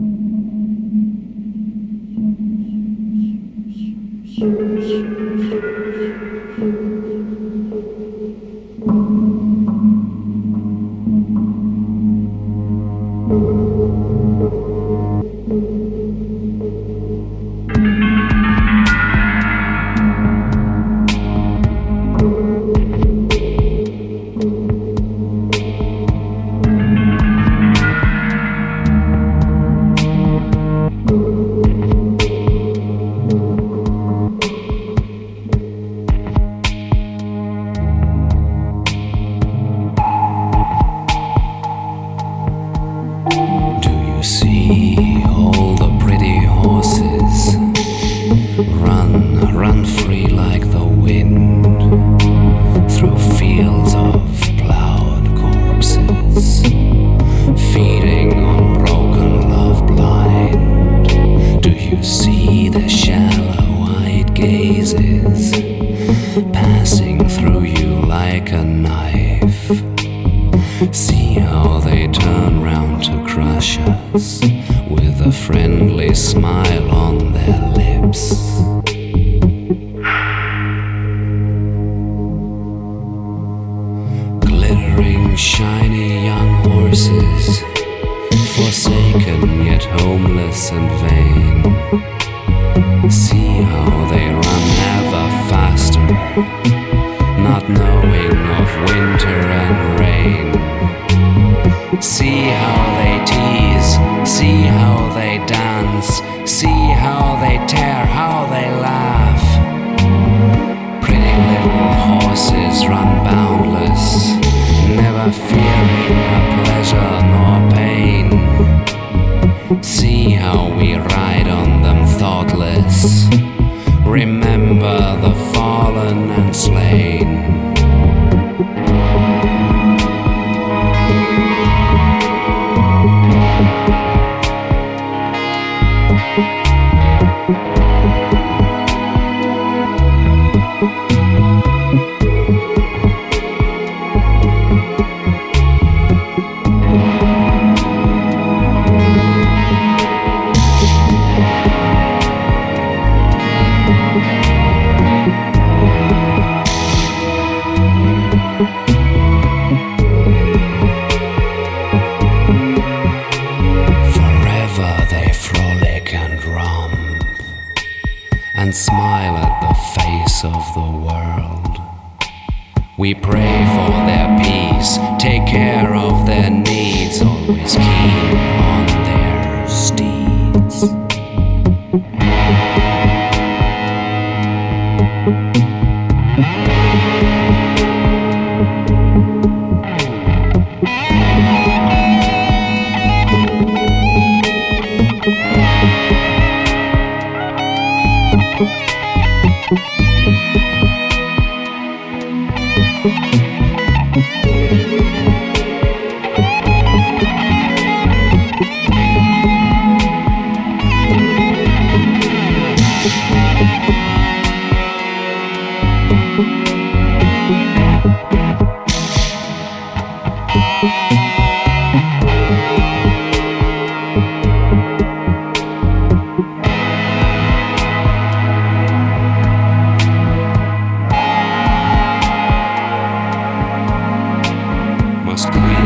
Thank you. Through fields of plowed corpses, feeding on broken love blind? Do you see the shallow eyed gazes passing through you like a knife? See how they turn round to crush us with a friendly smile on their lips. Horses, forsaken yet homeless and vain. See how they run ever faster and smile at the face of the world. We pray for their peace, take care of their needs, always keen Must we